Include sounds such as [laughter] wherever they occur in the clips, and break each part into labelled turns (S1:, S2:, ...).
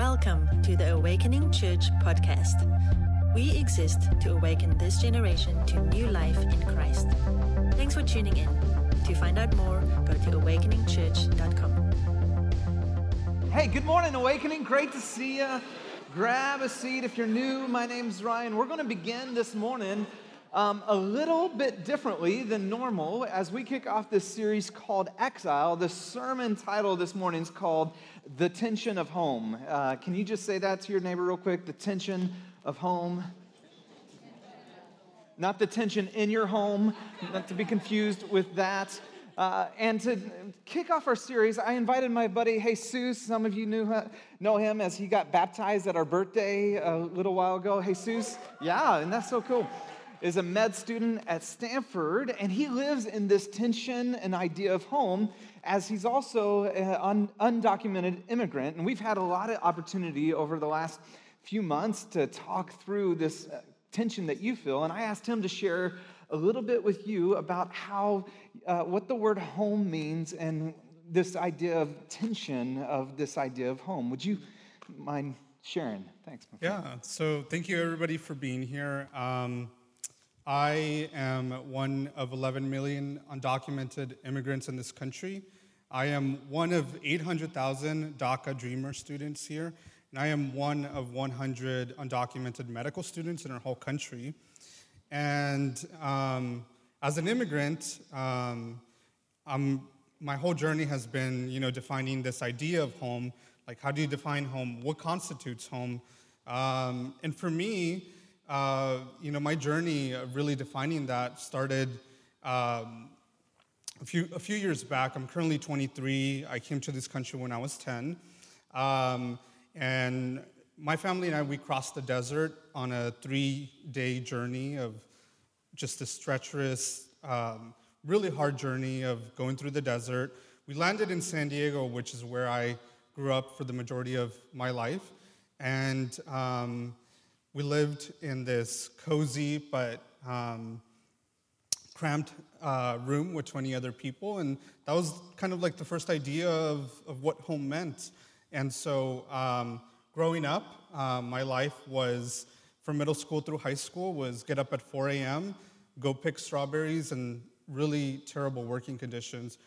S1: Welcome to the Awakening Church podcast. We exist to awaken this generation to new life in Christ. Thanks for tuning in. To find out more, go to awakeningchurch.com.
S2: Hey, good morning, Awakening. Great to see you. Grab a seat if you're new. My name's Ryan. We're going to begin this morning um, a little bit differently than normal as we kick off this series called Exile. The sermon title this morning is called The Tension of Home. Uh, can you just say that to your neighbor real quick? The tension of home. Not the tension in your home, not to be confused with that. Uh, and to kick off our series, I invited my buddy Jesus. Some of you knew, know him as he got baptized at our birthday a little while ago. Jesus, yeah, and that's so cool is a med student at Stanford, and he lives in this tension and idea of home as he's also an undocumented immigrant. And we've had a lot of opportunity over the last few months to talk through this uh, tension that you feel. And I asked him to share a little bit with you about how, uh, what the word home means and this idea of tension of this idea of home. Would you mind sharing? Thanks.
S3: Yeah, so thank you everybody for being here. Um, I am one of 11 million undocumented immigrants in this country. I am one of 800,000 DACA Dreamer students here, and I am one of 100 undocumented medical students in our whole country. And um, as an immigrant, um, my whole journey has been, you know, defining this idea of home. Like, how do you define home? What constitutes home? Um, and for me, uh, you know, my journey of really defining that started um, a, few, a few years back. I'm currently 23. I came to this country when I was 10. Um, and my family and I, we crossed the desert on a three day journey of just a treacherous, um, really hard journey of going through the desert. We landed in San Diego, which is where I grew up for the majority of my life. And um, we lived in this cozy but um, cramped uh, room with 20 other people, and that was kind of like the first idea of, of what home meant. And so, um, growing up, uh, my life was from middle school through high school was get up at 4 a.m., go pick strawberries and really terrible working conditions,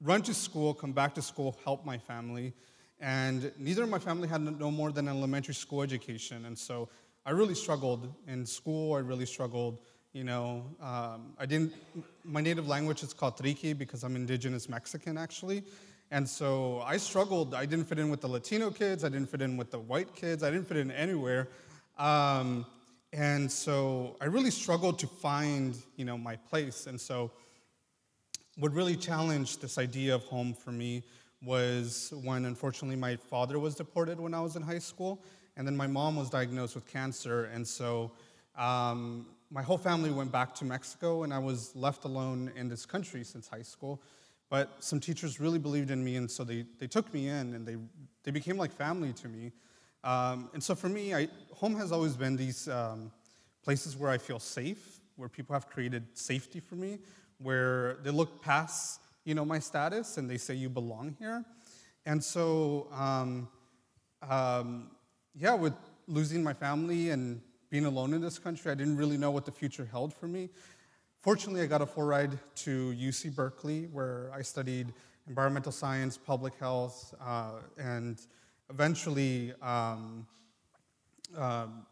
S3: run to school, come back to school, help my family. And neither of my family had no more than an elementary school education. And so I really struggled in school. I really struggled. You know, um, I didn't. My native language is called Triqui because I'm indigenous Mexican, actually. And so I struggled. I didn't fit in with the Latino kids. I didn't fit in with the white kids. I didn't fit in anywhere. Um, and so I really struggled to find, you know, my place. And so what really challenged this idea of home for me was when, unfortunately, my father was deported when I was in high school. And then my mom was diagnosed with cancer. And so um, my whole family went back to Mexico, and I was left alone in this country since high school. But some teachers really believed in me, and so they, they took me in, and they, they became like family to me. Um, and so for me, I, home has always been these um, places where I feel safe, where people have created safety for me, where they look past you know, my status and they say, You belong here. And so, um, um yeah, with losing my family and being alone in this country, I didn't really know what the future held for me. Fortunately, I got a full ride to UC Berkeley, where I studied environmental science, public health, uh, and eventually, um, um,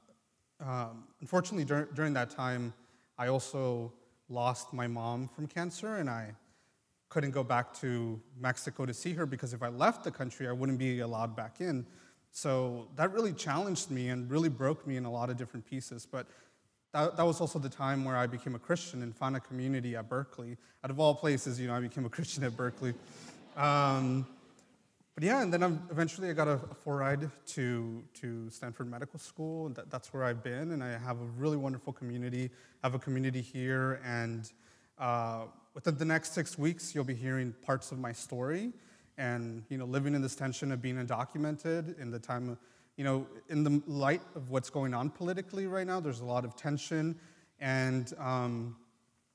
S3: um, unfortunately, dur- during that time, I also lost my mom from cancer, and I couldn't go back to Mexico to see her because if I left the country, I wouldn't be allowed back in. So that really challenged me and really broke me in a lot of different pieces. But that, that was also the time where I became a Christian and found a community at Berkeley. Out of all places, you know, I became a [laughs] Christian at Berkeley. Um, but yeah, and then I'm, eventually I got a, a full ride to, to Stanford Medical School, that, that's where I've been. And I have a really wonderful community. I have a community here, and uh, within the next six weeks, you'll be hearing parts of my story and you know living in this tension of being undocumented in the time of, you know in the light of what's going on politically right now there's a lot of tension. And um,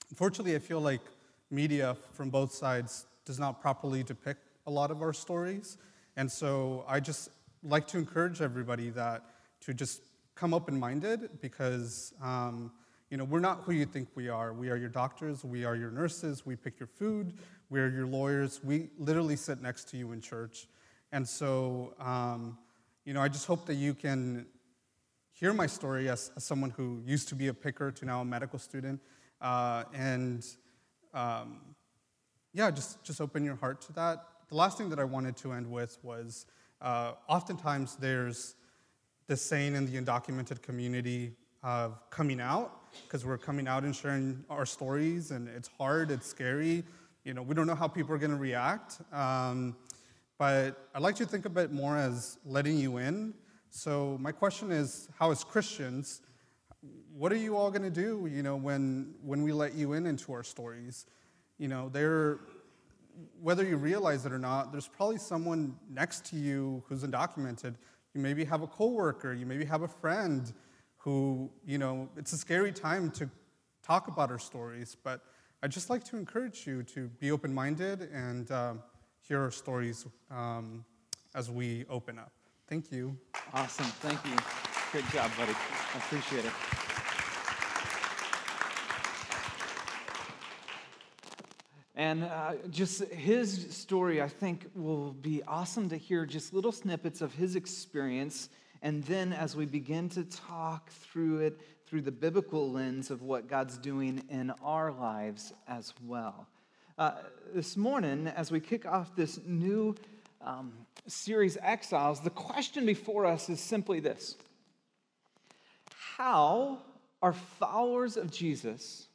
S3: unfortunately i feel like media from both sides does not properly depict a lot of our stories. And so i just like to encourage everybody that to just come open minded because um, you know we're not who you think we are. We are your doctors, we are your nurses, we pick your food, we are your lawyers. We literally sit next to you in church, and so um, you know I just hope that you can hear my story as, as someone who used to be a picker to now a medical student, uh, and um, yeah, just just open your heart to that. The last thing that I wanted to end with was uh, oftentimes there's this saying in the undocumented community of coming out, because we're coming out and sharing our stories, and it's hard, it's scary. You know, we don't know how people are going to react. Um, but I'd like to think a bit more as letting you in. So my question is, how as Christians, what are you all going to do? You know, when when we let you in into our stories, you know, whether you realize it or not, there's probably someone next to you who's undocumented you maybe have a coworker, you maybe have a friend who, you know, it's a scary time to talk about our stories, but I'd just like to encourage you to be open minded and uh, hear our stories um, as we open up. Thank you.
S2: Awesome. Thank you. Good job, buddy. I appreciate it. And uh, just his story, I think, will be awesome to hear just little snippets of his experience. And then as we begin to talk through it through the biblical lens of what God's doing in our lives as well. Uh, this morning, as we kick off this new um, series, Exiles, the question before us is simply this How are followers of Jesus?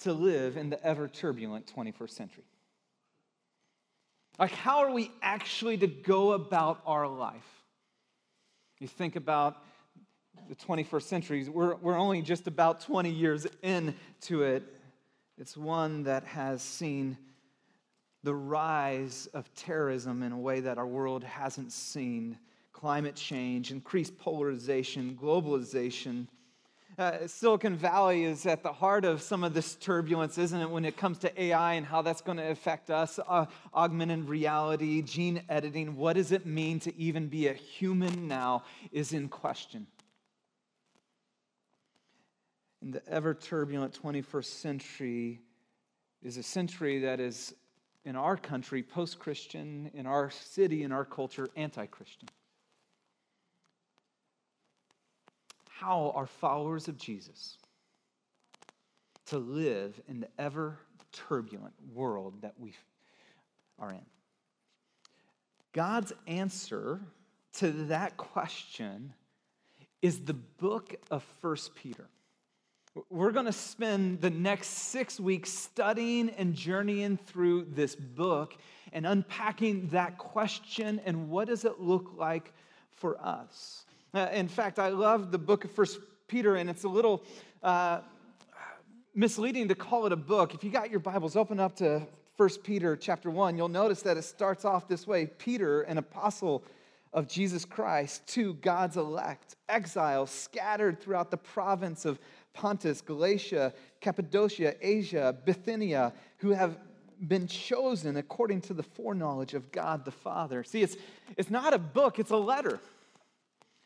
S2: to live in the ever turbulent 21st century? Like, how are we actually to go about our life? You think about the 21st century, we're, we're only just about 20 years into it. It's one that has seen the rise of terrorism in a way that our world hasn't seen climate change, increased polarization, globalization uh, Silicon Valley is at the heart of some of this turbulence, isn't it, when it comes to AI and how that's going to affect us? Uh, augmented reality, gene editing, what does it mean to even be a human now is in question. In the ever turbulent 21st century is a century that is, in our country, post Christian, in our city, in our culture, anti Christian. How are followers of Jesus to live in the ever turbulent world that we are in? God's answer to that question is the book of First Peter. We're going to spend the next six weeks studying and journeying through this book and unpacking that question and what does it look like for us. Uh, in fact, I love the book of First Peter, and it's a little uh, misleading to call it a book. If you got your Bibles, open up to First Peter chapter 1. You'll notice that it starts off this way Peter, an apostle of Jesus Christ, to God's elect, exiles scattered throughout the province of Pontus, Galatia, Cappadocia, Asia, Bithynia, who have been chosen according to the foreknowledge of God the Father. See, it's, it's not a book, it's a letter.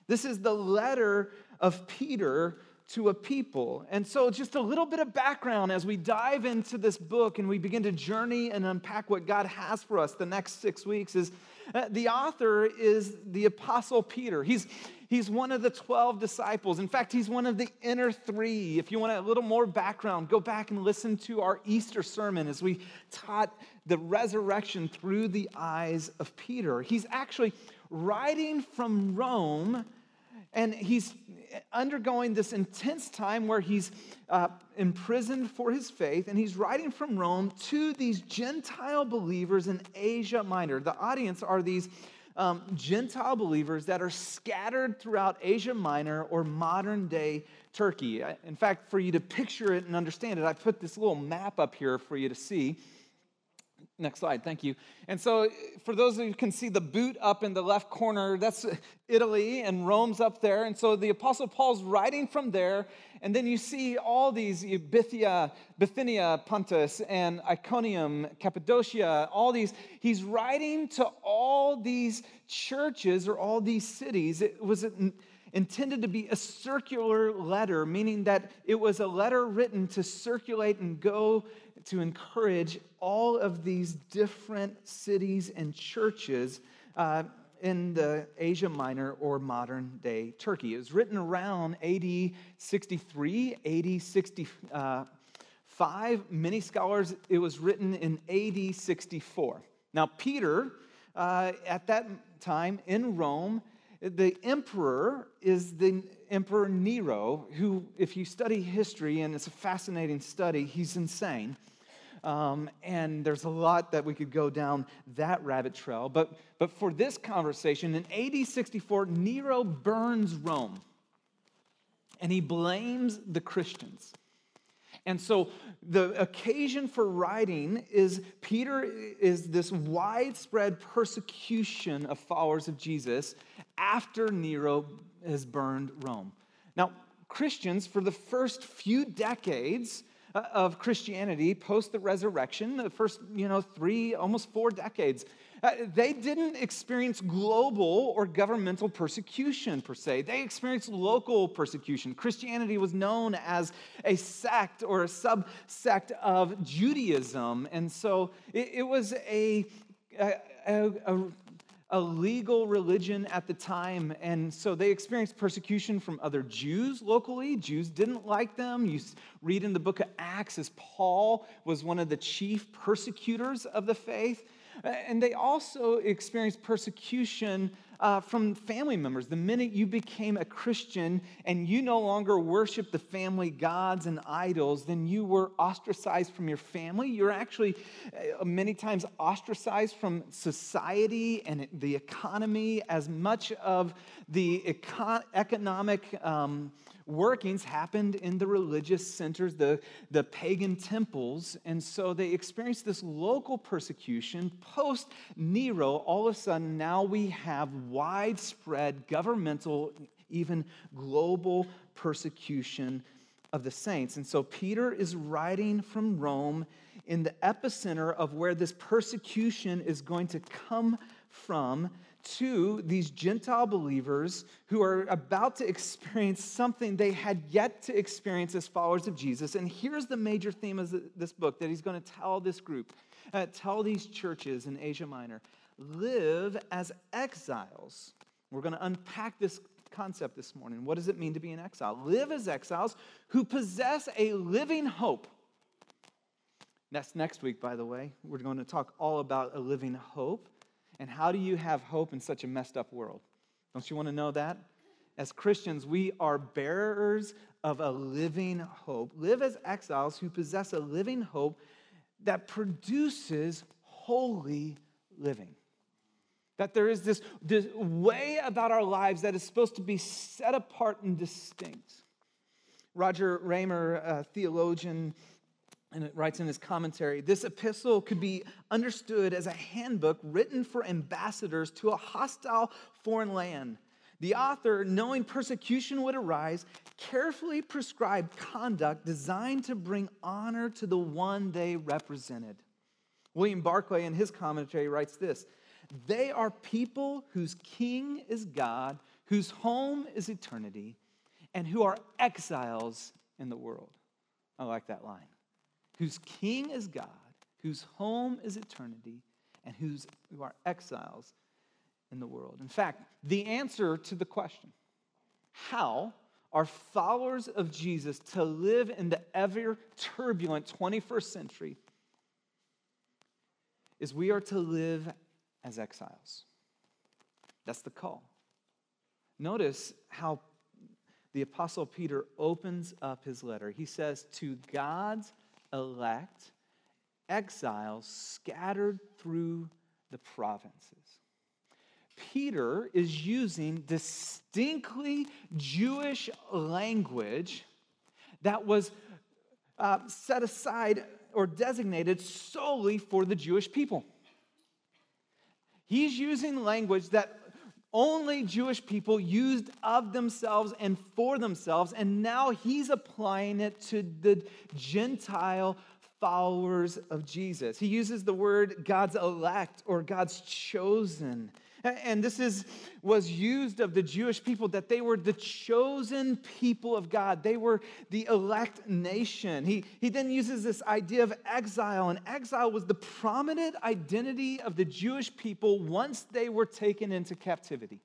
S2: This is the letter of Peter to a people. And so, just a little bit of background as we dive into this book and we begin to journey and unpack what God has for us the next six weeks is uh, the author is the Apostle Peter. He's, he's one of the 12 disciples. In fact, he's one of the inner three. If you want a little more background, go back and listen to our Easter sermon as we taught the resurrection through the eyes of Peter. He's actually writing from Rome and he's undergoing this intense time where he's uh, imprisoned for his faith, and he's writing from Rome to these Gentile believers in Asia Minor. The audience are these um, Gentile believers that are scattered throughout Asia Minor or modern day Turkey. In fact, for you to picture it and understand it, I put this little map up here for you to see. Next slide, thank you. And so, for those of you who can see the boot up in the left corner, that's Italy, and Rome's up there. And so, the Apostle Paul's writing from there. And then you see all these Bithia, Bithynia, Pontus, and Iconium, Cappadocia, all these. He's writing to all these churches or all these cities. It was intended to be a circular letter, meaning that it was a letter written to circulate and go to encourage all of these different cities and churches uh, in the Asia Minor or modern day Turkey. It was written around AD 63, AD 65. Many scholars, it was written in AD 64. Now, Peter, uh, at that time in Rome, the emperor is the Emperor Nero, who, if you study history, and it's a fascinating study, he's insane. Um, and there's a lot that we could go down that rabbit trail. But, but for this conversation, in AD 64, Nero burns Rome and he blames the Christians. And so the occasion for writing is Peter is this widespread persecution of followers of Jesus after Nero has burned Rome. Now, Christians, for the first few decades, of Christianity post the resurrection, the first, you know, three, almost four decades, uh, they didn't experience global or governmental persecution per se. They experienced local persecution. Christianity was known as a sect or a subsect of Judaism. And so it, it was a, a, a, a legal religion at the time. And so they experienced persecution from other Jews locally. Jews didn't like them. You read in the book of Acts as Paul was one of the chief persecutors of the faith. And they also experienced persecution uh, from family members. The minute you became a Christian and you no longer worship the family gods and idols, then you were ostracized from your family. You're actually uh, many times ostracized from society and the economy as much of the econ- economic. Um, workings happened in the religious centers, the, the pagan temples. And so they experienced this local persecution. Post Nero, all of a sudden, now we have widespread governmental, even global persecution of the saints. And so Peter is writing from Rome in the epicenter of where this persecution is going to come from to these Gentile believers who are about to experience something they had yet to experience as followers of Jesus. And here's the major theme of this book that he's going to tell this group, uh, tell these churches in Asia Minor live as exiles. We're going to unpack this concept this morning. What does it mean to be an exile? Live as exiles who possess a living hope. That's next week, by the way. We're going to talk all about a living hope. And how do you have hope in such a messed up world? Don't you want to know that? As Christians, we are bearers of a living hope. Live as exiles who possess a living hope that produces holy living. That there is this, this way about our lives that is supposed to be set apart and distinct. Roger Raymer, a theologian, and it writes in his commentary this epistle could be understood as a handbook written for ambassadors to a hostile foreign land. The author, knowing persecution would arise, carefully prescribed conduct designed to bring honor to the one they represented. William Barclay, in his commentary, writes this They are people whose king is God, whose home is eternity, and who are exiles in the world. I like that line whose king is God, whose home is eternity, and whose, who are exiles in the world. In fact, the answer to the question, how are followers of Jesus to live in the ever turbulent 21st century, is we are to live as exiles. That's the call. Notice how the Apostle Peter opens up his letter. He says, To God's elect exiles scattered through the provinces. Peter is using distinctly Jewish language that was uh, set aside or designated solely for the Jewish people. He's using language that only Jewish people used of themselves and for themselves, and now he's applying it to the Gentile followers of Jesus. He uses the word God's elect or God's chosen. [laughs] And this is, was used of the Jewish people that they were the chosen people of God. They were the elect nation. He, he then uses this idea of exile, and exile was the prominent identity of the Jewish people once they were taken into captivity.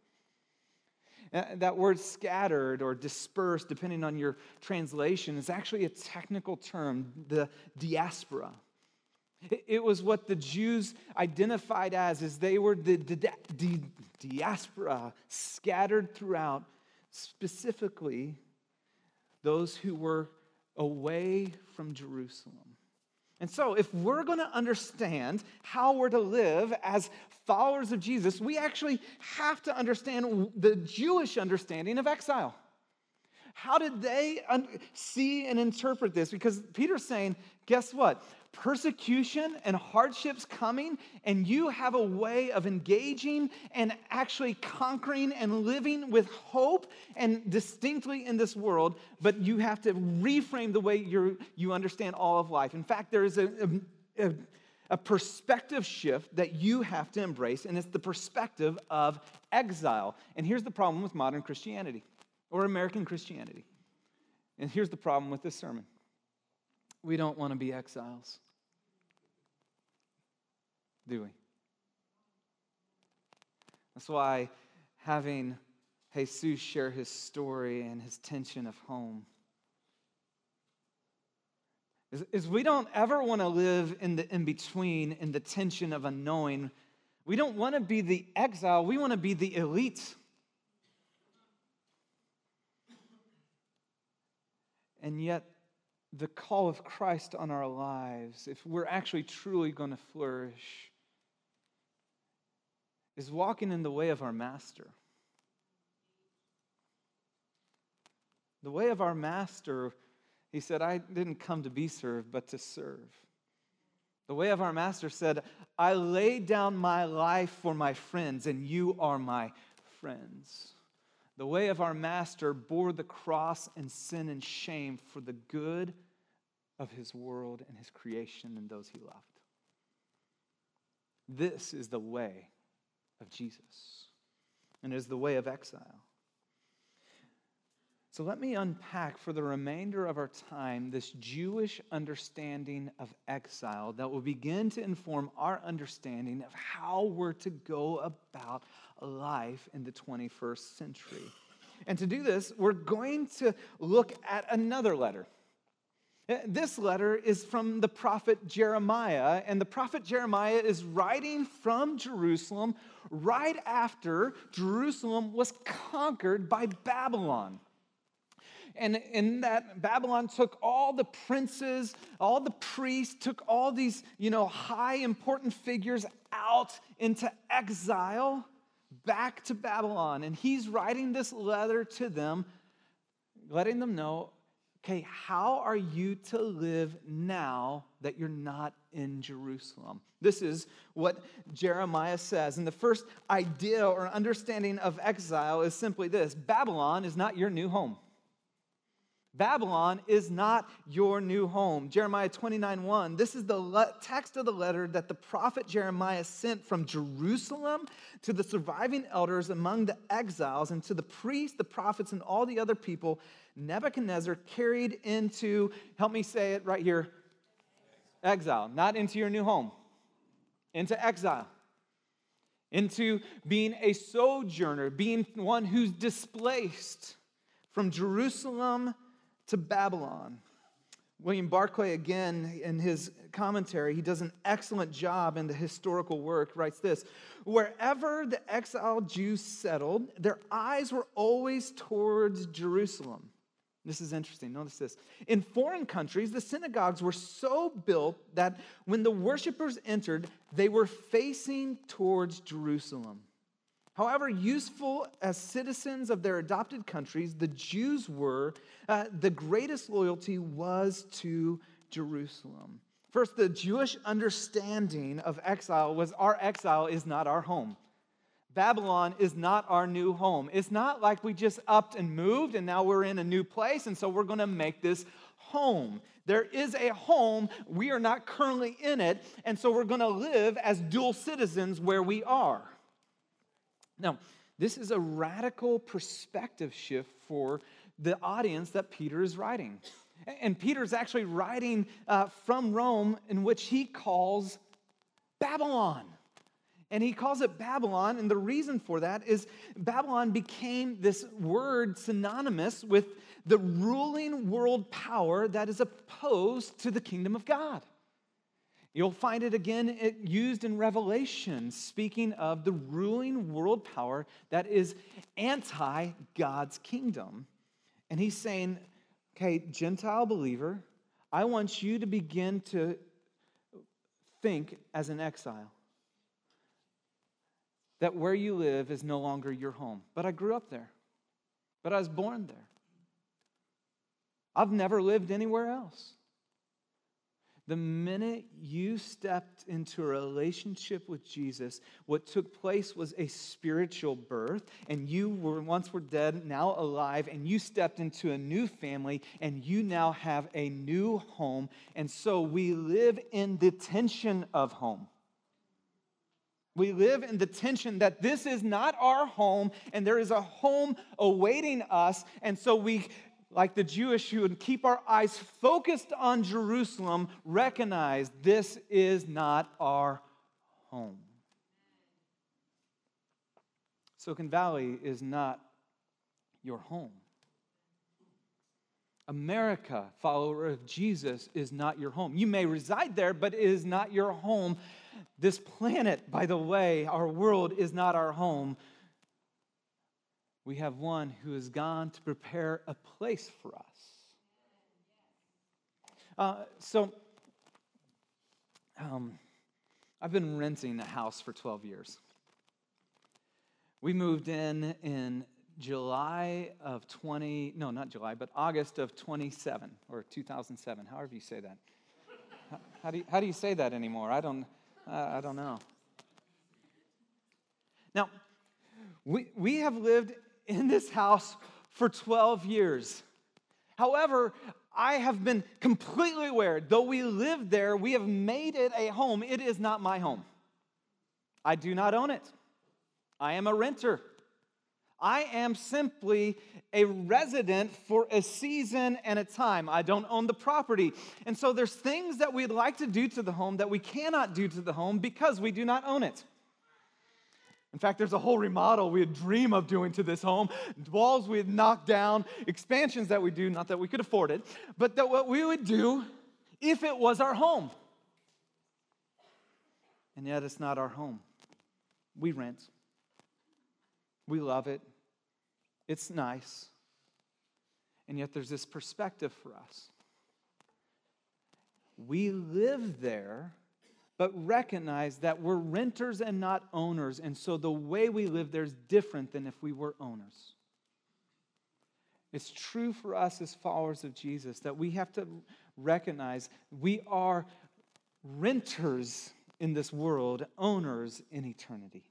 S2: Uh, that word scattered or dispersed, depending on your translation, is actually a technical term, the diaspora. It was what the Jews identified as, as they were the, the, the diaspora scattered throughout, specifically those who were away from Jerusalem. And so, if we're going to understand how we're to live as followers of Jesus, we actually have to understand the Jewish understanding of exile. How did they see and interpret this? Because Peter's saying, guess what? persecution and hardships coming, and you have a way of engaging and actually conquering and living with hope and distinctly in this world, but you have to reframe the way you you understand all of life. In fact, there is a, a, a perspective shift that you have to embrace, and it's the perspective of exile. And here's the problem with modern Christianity or American Christianity. And here's the problem with this sermon we don't want to be exiles. Do we? That's why having Jesus share his story and his tension of home is, is we don't ever want to live in the in between, in the tension of unknowing. We don't want to be the exile, we want to be the elite. And yet, the call of Christ on our lives, if we're actually truly going to flourish, is walking in the way of our master. The way of our master, he said, I didn't come to be served, but to serve. The way of our master said, I lay down my life for my friends, and you are my friends. The way of our master bore the cross and sin and shame for the good of his world and his creation and those he loved. This is the way of Jesus and is the way of exile. So let me unpack for the remainder of our time this Jewish understanding of exile that will begin to inform our understanding of how we're to go about life in the 21st century. And to do this, we're going to look at another letter. Uh, this letter is from the prophet Jeremiah, and the prophet Jeremiah is writing from Jerusalem right after Jerusalem was conquered by Babylon. And in that, Babylon took all the princes, all the priests, took all these, you know, high important figures out into exile back to Babylon. And he's writing this letter to them, letting them know okay, how are you to live now that you're not in Jerusalem? This is what Jeremiah says. And the first idea or understanding of exile is simply this Babylon is not your new home. Babylon is not your new home. Jeremiah 29 1. This is the le- text of the letter that the prophet Jeremiah sent from Jerusalem to the surviving elders among the exiles and to the priests, the prophets, and all the other people Nebuchadnezzar carried into, help me say it right here, exile, not into your new home, into exile, into being a sojourner, being one who's displaced from Jerusalem to Babylon. William Barclay, again, in his commentary, he does an excellent job in the historical work, writes this Wherever the exiled Jews settled, their eyes were always towards Jerusalem. This is interesting. Notice this. In foreign countries, the synagogues were so built that when the worshipers entered, they were facing towards Jerusalem. However, useful as citizens of their adopted countries, the Jews were, uh, the greatest loyalty was to Jerusalem. First, the Jewish understanding of exile was our exile is not our home. Babylon is not our new home. It's not like we just upped and moved and now we're in a new place and so we're going to make this home. There is a home. We are not currently in it. And so we're going to live as dual citizens where we are. Now, this is a radical perspective shift for the audience that Peter is writing. And Peter's actually writing uh, from Rome, in which he calls Babylon. And he calls it Babylon, and the reason for that is Babylon became this word synonymous with the ruling world power that is opposed to the kingdom of God. You'll find it again used in Revelation, speaking of the ruling world power that is anti God's kingdom. And he's saying, okay, Gentile believer, I want you to begin to think as an exile that where you live is no longer your home. But I grew up there, but I was born there. I've never lived anywhere else. The minute you stepped into a relationship with Jesus, what took place was a spiritual birth, and you were once were dead, now alive, and you stepped into a new family, and you now have a new home. And so we live in the tension of home. We live in the tension that this is not our home and there is a home awaiting us. And so we like the Jewish who would keep our eyes focused on Jerusalem, recognize this is not our home. Silicon Valley is not your home. America, follower of Jesus, is not your home. You may reside there, but it is not your home. This planet, by the way, our world is not our home we have one who has gone to prepare a place for us. Uh, so, um, I've been renting a house for 12 years. We moved in in July of 20, no, not July, but August of 27 or 2007, however you say that. how, do you, how do you say that anymore? I don't, uh, I don't know. Now, we, we have lived in this house for 12 years. However, I have been completely aware, though we live there, we have made it a home. It is not my home. I do not own it. I am a renter. I am simply a resident for a season and a time. I don't own the property. And so there's things that we'd like to do to the home that we cannot do to the home because we do not own it. In fact, there's a whole remodel we would dream of doing to this home, walls we'd knock down, expansions that we do, not that we could afford it, but that what we would do if it was our home. And yet it's not our home. We rent. We love it. It's nice. And yet there's this perspective for us. We live there but recognize that we're renters and not owners. And so the way we live there is different than if we were owners. It's true for us as followers of Jesus that we have to recognize we are renters in this world, owners in eternity.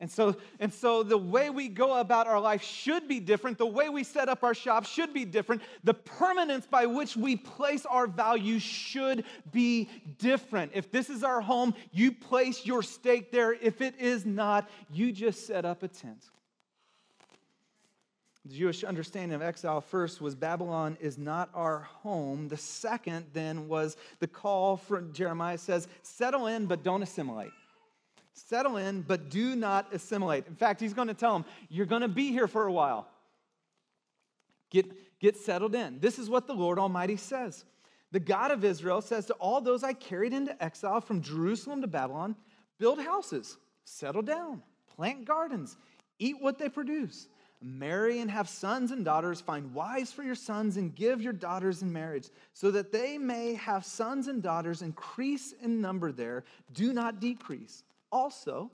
S2: And so, and so the way we go about our life should be different. The way we set up our shop should be different. The permanence by which we place our values should be different. If this is our home, you place your stake there. If it is not, you just set up a tent. The Jewish understanding of exile first was Babylon is not our home. The second then was the call from Jeremiah says, settle in, but don't assimilate. Settle in, but do not assimilate. In fact, he's going to tell them, You're going to be here for a while. Get, get settled in. This is what the Lord Almighty says. The God of Israel says to all those I carried into exile from Jerusalem to Babylon, build houses, settle down, plant gardens, eat what they produce, marry and have sons and daughters, find wives for your sons, and give your daughters in marriage, so that they may have sons and daughters, increase in number there, do not decrease. Also,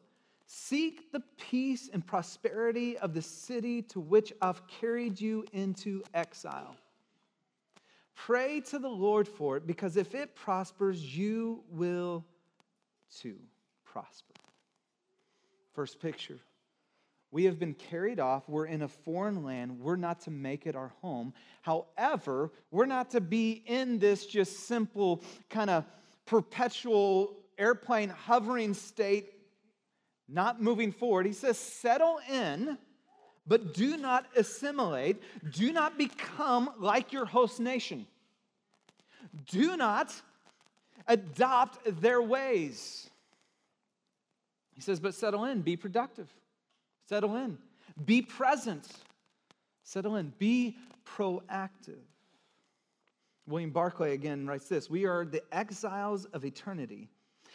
S2: seek the peace and prosperity of the city to which I've carried you into exile. Pray to the Lord for it, because if it prospers, you will too prosper. First picture. We have been carried off. We're in a foreign land. We're not to make it our home. However, we're not to be in this just simple kind of perpetual airplane hovering state, not moving forward. He says, settle in, but do not assimilate. Do not become like your host nation. Do not adopt their ways. He says, but settle in, be productive. Settle in. Be present. Settle in. Be proactive. William Barclay again writes this We are the exiles of eternity.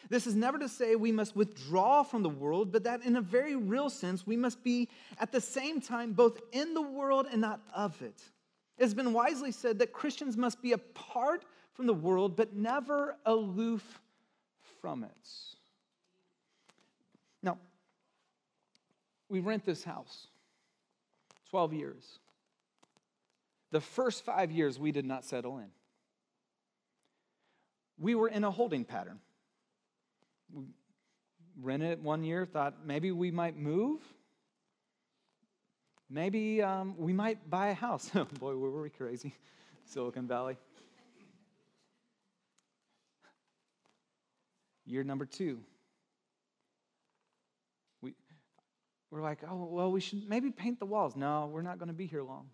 S2: This is never to say we must withdraw from the world, but that in a very real sense, we must be at the same time both in the world and not of it. It has been wisely said that Christians must be apart from the world, but never aloof from it. Now, we rent this house 12 years. The first five years, we did not settle in. We were in a holding pattern. We rented it one year, thought maybe we might move. Maybe um, we might buy a house. [laughs] Boy, were we crazy. [laughs] Silicon Valley. Year number two, we're like, oh, well, we should maybe paint the walls. No, we're not going to be here long.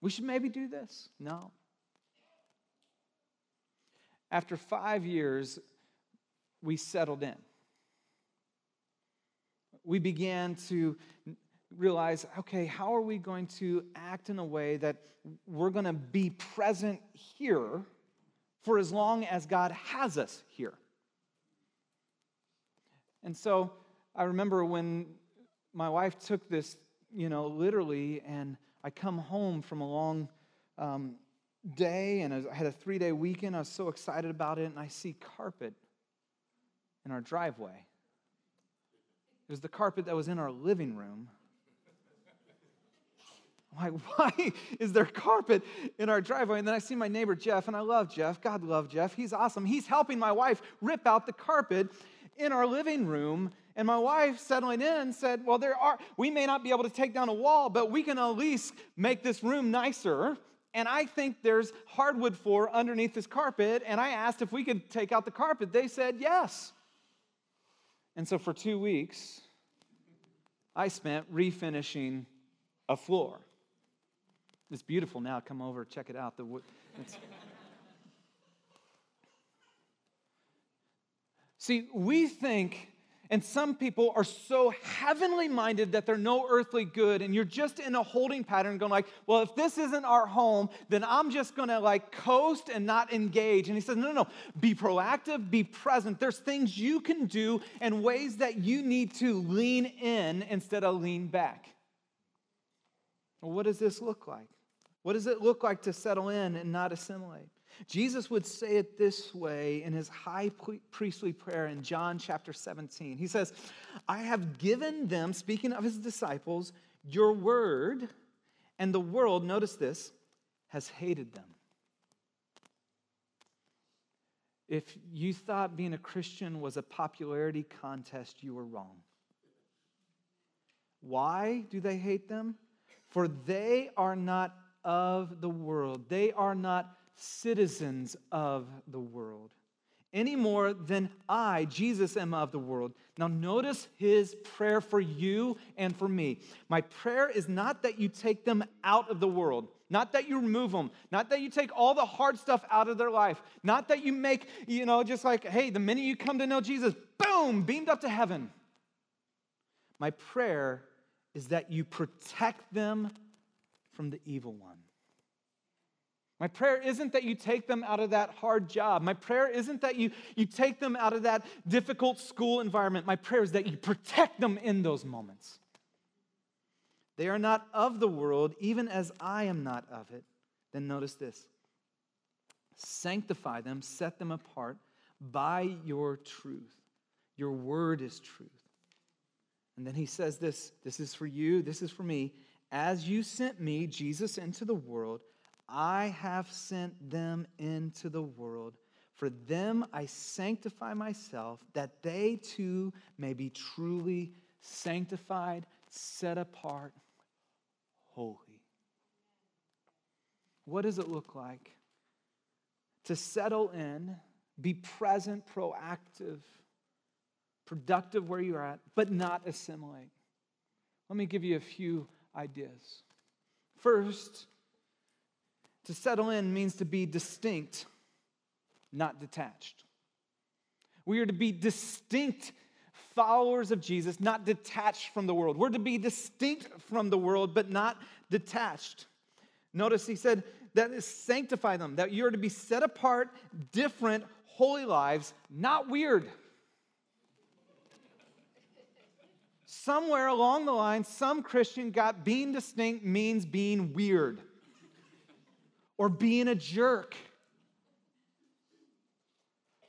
S2: We should maybe do this. No. After five years, we settled in. We began to realize okay, how are we going to act in a way that we're going to be present here for as long as God has us here? And so I remember when my wife took this, you know, literally, and I come home from a long um, day and I had a three day weekend. I was so excited about it, and I see carpet in our driveway. It was the carpet that was in our living room. I'm like, [laughs] why is there carpet in our driveway? And then I see my neighbor Jeff, and I love Jeff. God love Jeff. He's awesome. He's helping my wife rip out the carpet in our living room and my wife, settling in, said, Well, there are, we may not be able to take down a wall, but we can at least make this room nicer. And I think there's hardwood floor underneath this carpet. And I asked if we could take out the carpet. They said yes. And so for two weeks, I spent refinishing a floor. It's beautiful now. Come over, check it out. The wood. [laughs] See, we think and some people are so heavenly minded that they're no earthly good, and you're just in a holding pattern going like, well, if this isn't our home, then I'm just gonna like coast and not engage. And he says, no, no, no, be proactive, be present. There's things you can do and ways that you need to lean in instead of lean back. Well, what does this look like? What does it look like to settle in and not assimilate? Jesus would say it this way in his high priestly prayer in John chapter 17. He says, I have given them, speaking of his disciples, your word, and the world, notice this, has hated them. If you thought being a Christian was a popularity contest, you were wrong. Why do they hate them? For they are not of the world. They are not citizens of the world, any more than I, Jesus, am of the world. Now, notice his prayer for you and for me. My prayer is not that you take them out of the world, not that you remove them, not that you take all the hard stuff out of their life, not that you make, you know, just like, hey, the minute you come to know Jesus, boom, beamed up to heaven. My prayer is that you protect them from the evil one. My prayer isn't that you take them out of that hard job. My prayer isn't that you, you take them out of that difficult school environment. My prayer is that you protect them in those moments. They are not of the world, even as I am not of it. Then notice this sanctify them, set them apart by your truth. Your word is truth. And then he says this this is for you, this is for me. As you sent me, Jesus, into the world, I have sent them into the world. For them I sanctify myself, that they too may be truly sanctified, set apart, holy. What does it look like to settle in, be present, proactive, productive where you're at, but not assimilate? Let me give you a few ideas. First, to settle in means to be distinct, not detached. We are to be distinct followers of Jesus, not detached from the world. We're to be distinct from the world, but not detached. Notice he said that is sanctify them, that you're to be set apart, different, holy lives, not weird. Somewhere along the line, some Christian got being distinct means being weird or being a jerk.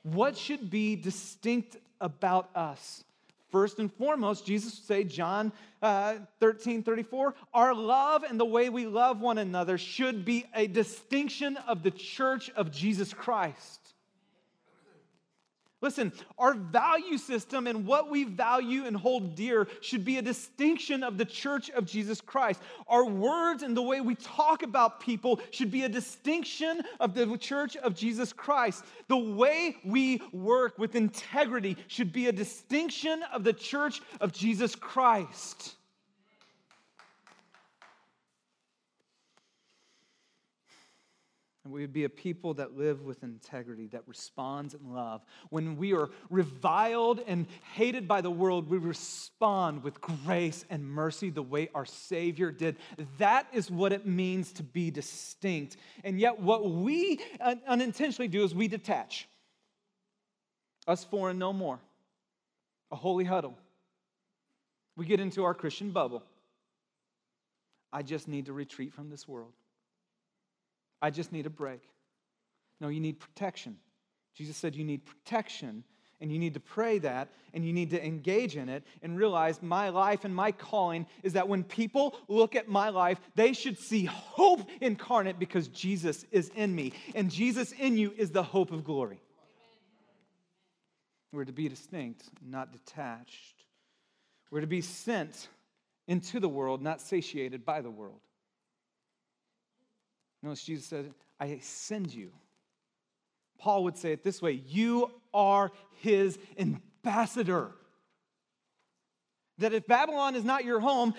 S2: What should be distinct about us? First and foremost, Jesus would say, John uh, 13, 34, our love and the way we love one another should be a distinction of the church of Jesus Christ. Listen, our value system and what we value and hold dear should be a distinction of the church of Jesus Christ. Our words and the way we talk about people should be a distinction of the church of Jesus Christ. The way we work with integrity should be a distinction of the church of Jesus Christ. And we would be a people that live with integrity, that responds in love. When we are reviled and hated by the world, we respond with grace and mercy the way our Savior did. That is what it means to be distinct. And yet, what we unintentionally do is we detach. Us and no more. A holy huddle. We get into our Christian bubble. I just need to retreat from this world. I just need a break. No, you need protection. Jesus said you need protection and you need to pray that and you need to engage in it and realize my life and my calling is that when people look at my life, they should see hope incarnate because Jesus is in me. And Jesus in you is the hope of glory. We're to be distinct, not detached. We're to be sent into the world, not satiated by the world. Notice Jesus said, I send you. Paul would say it this way You are his ambassador. That if Babylon is not your home,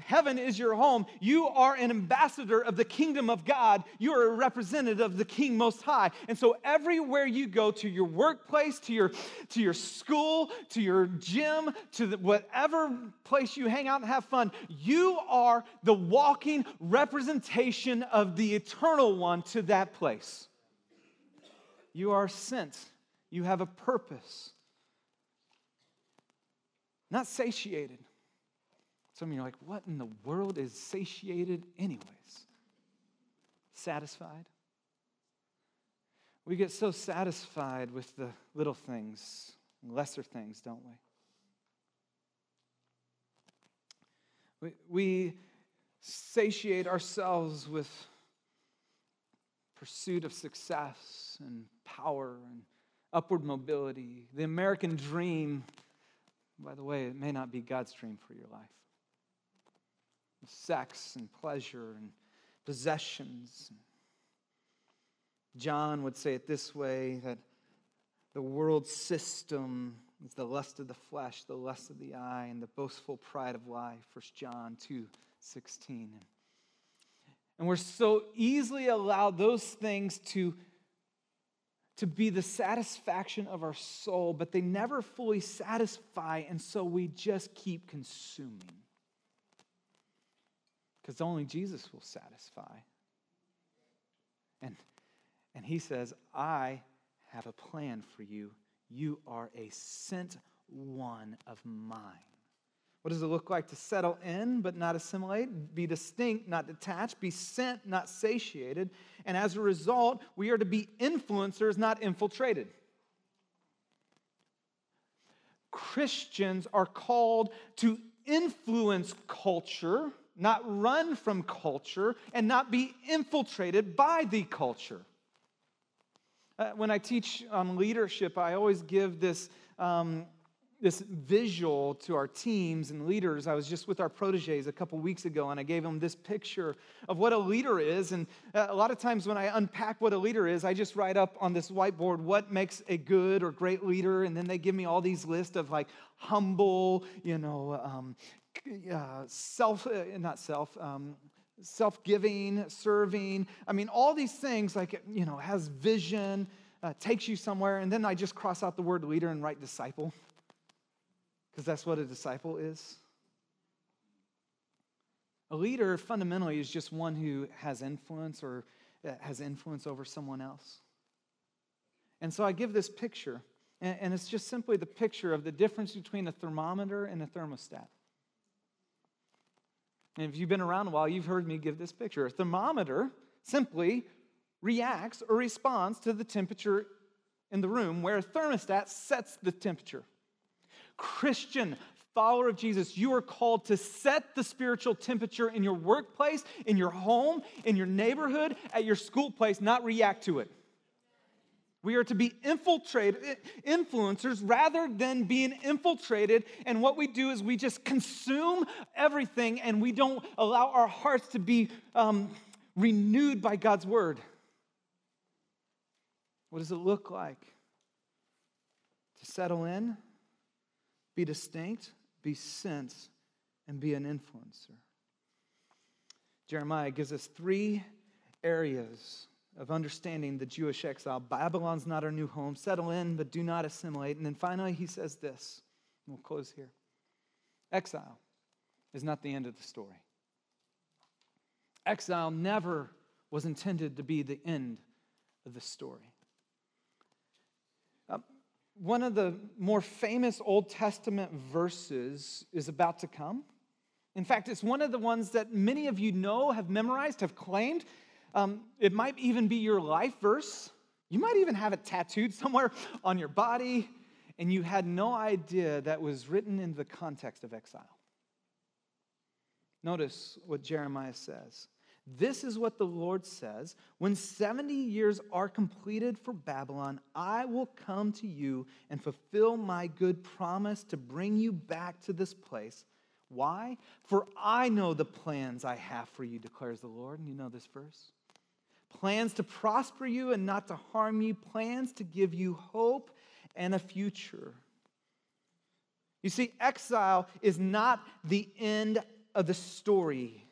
S2: heaven is your home. You are an ambassador of the kingdom of God. You are a representative of the King Most High. And so everywhere you go, to your workplace, to your, to your school, to your gym, to the, whatever place you hang out and have fun, you are the walking representation of the eternal one to that place. You are sent. You have a purpose. Not satiated. Some of you are like, what in the world is satiated, anyways? Satisfied? We get so satisfied with the little things, lesser things, don't we? We, we satiate ourselves with pursuit of success and power and upward mobility. The American dream, by the way, it may not be God's dream for your life sex and pleasure and possessions. John would say it this way that the world system is the lust of the flesh, the lust of the eye, and the boastful pride of life. 1 John 2 16. And we're so easily allowed those things to, to be the satisfaction of our soul, but they never fully satisfy, and so we just keep consuming because only Jesus will satisfy. And, and he says, I have a plan for you. You are a sent one of mine. What does it look like to settle in but not assimilate? Be distinct, not detached. Be sent, not satiated. And as a result, we are to be influencers, not infiltrated. Christians are called to influence culture not run from culture, and not be infiltrated by the culture. Uh, when I teach on leadership, I always give this, um, this visual to our teams and leaders. I was just with our proteges a couple weeks ago, and I gave them this picture of what a leader is. And uh, a lot of times when I unpack what a leader is, I just write up on this whiteboard what makes a good or great leader, and then they give me all these lists of like humble, you know, um, uh, self, uh, not self, um, self giving, serving. I mean, all these things, like, you know, has vision, uh, takes you somewhere. And then I just cross out the word leader and write disciple, because that's what a disciple is. A leader fundamentally is just one who has influence or uh, has influence over someone else. And so I give this picture, and it's just simply the picture of the difference between a thermometer and a thermostat. And if you've been around a while, you've heard me give this picture. A thermometer simply reacts or responds to the temperature in the room, where a thermostat sets the temperature. Christian, follower of Jesus, you are called to set the spiritual temperature in your workplace, in your home, in your neighborhood, at your school place, not react to it. We are to be infiltrated, influencers rather than being infiltrated. And what we do is we just consume everything and we don't allow our hearts to be um, renewed by God's word. What does it look like? To settle in, be distinct, be sent, and be an influencer. Jeremiah gives us three areas of understanding the Jewish exile. Babylon's not our new home. Settle in, but do not assimilate. And then finally, he says this. We'll close here. Exile is not the end of the story. Exile never was intended to be the end of the story. One of the more famous Old Testament verses is about to come. In fact, it's one of the ones that many of you know, have memorized, have claimed. Um, it might even be your life verse. You might even have it tattooed somewhere on your body, and you had no idea that was written in the context of exile. Notice what Jeremiah says. This is what the Lord says When 70 years are completed for Babylon, I will come to you and fulfill my good promise to bring you back to this place. Why? For I know the plans I have for you, declares the Lord. And you know this verse? plans to prosper you and not to harm you, plans to give you hope and a future. You see, exile is not the end of the story.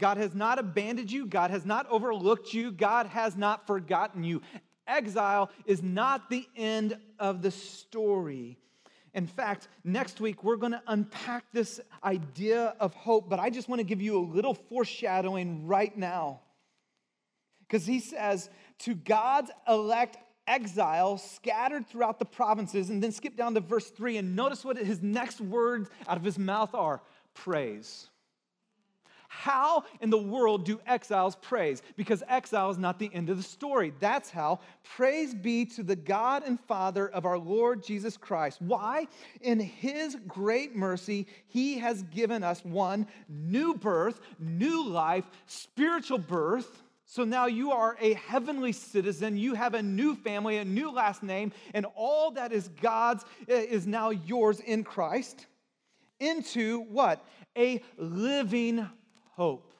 S2: God has not abandoned you, God has not overlooked you, God has not forgotten you. Exile is not the end of the story. In fact, next week we're going to unpack this idea of hope, but I just want to give you a little foreshadowing right now. Because he says, to God's elect exile scattered throughout the provinces, and then skip down to verse three and notice what his next words out of his mouth are praise. How in the world do exiles praise? Because exile is not the end of the story. That's how. Praise be to the God and Father of our Lord Jesus Christ. Why? In his great mercy, he has given us one new birth, new life, spiritual birth so now you are a heavenly citizen. You have a new family, a new last name, and all that is God's eh, is now yours in Christ. Into what? A living hope.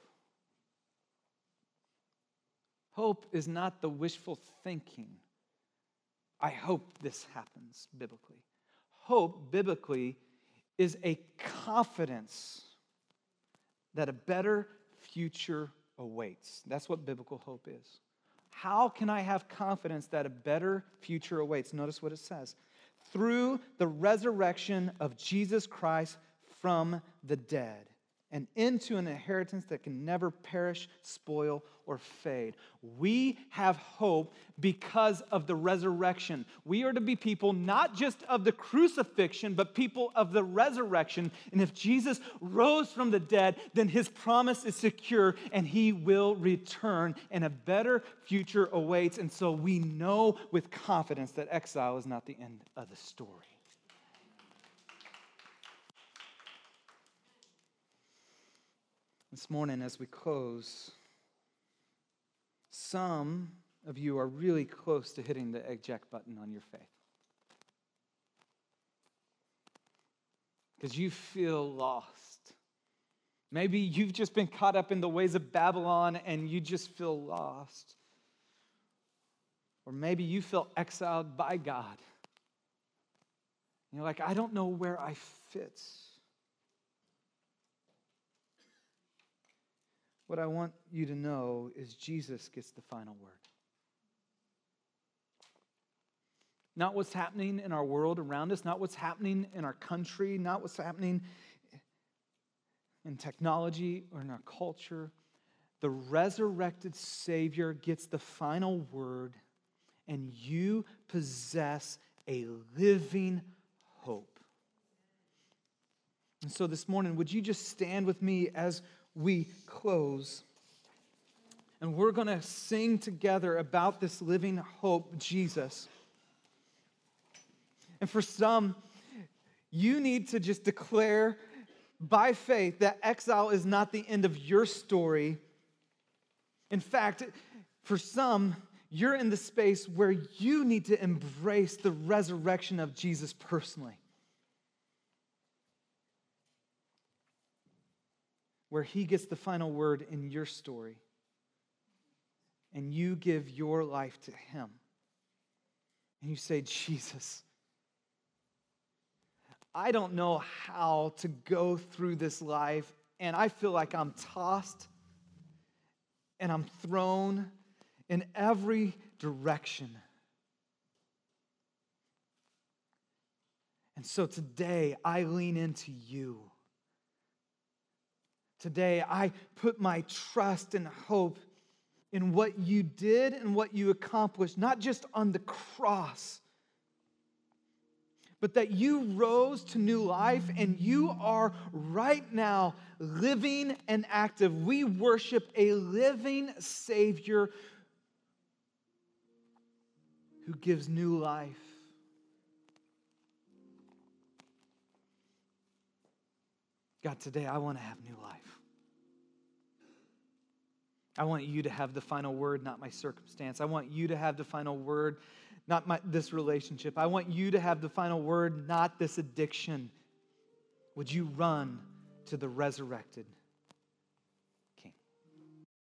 S2: Hope is not the wishful thinking. I hope this happens biblically. Hope, biblically, is a confidence that a better future awaits. That's what biblical hope is. How can I have confidence that a better future awaits? Notice what it says through the resurrection of Jesus Christ from the dead and into an inheritance that can never perish, spoil, or fade. We have hope because of the resurrection. We are to be people not just of the crucifixion, but people of the resurrection. And if Jesus rose from the dead, then his promise is secure and he will return, and a better future awaits. And so we know with confidence that exile is not the end of the story. This morning, as we close, some of you are really close to hitting the eject button on your faith. Because you feel lost. Maybe you've just been caught up in the ways of Babylon and you just feel lost. Or maybe you feel exiled by God. You're like, I don't know where I fit. What I want you to know is Jesus gets the final word. Not what's happening in our world around us, not what's happening in our country, not what's happening in technology or in our culture. The resurrected Savior gets the final word, and you possess a living hope. And so this morning, would you just stand with me as we close? And we're going to sing together about this living hope, Jesus. And for some, you need to just declare by faith that exile is not the end of your story. In fact, for some, you're in the space where you need to embrace the resurrection of Jesus personally. Where he gets the final word in your story, and you give your life to him. And you say, Jesus, I don't know how to go through this life, and I feel like I'm tossed and I'm thrown in every direction. And so today I lean into you. Today I put my trust and hope in what you did and what you accomplished, not just on the cross but that you rose to new life and you are right now living and active. We worship a living Savior who gives new life. God, today I want to have new life. I want you to have the final word, not my circumstance. I want you to have the final word not my, this relationship. I want you to have the final word, not this addiction. Would you run to the resurrected?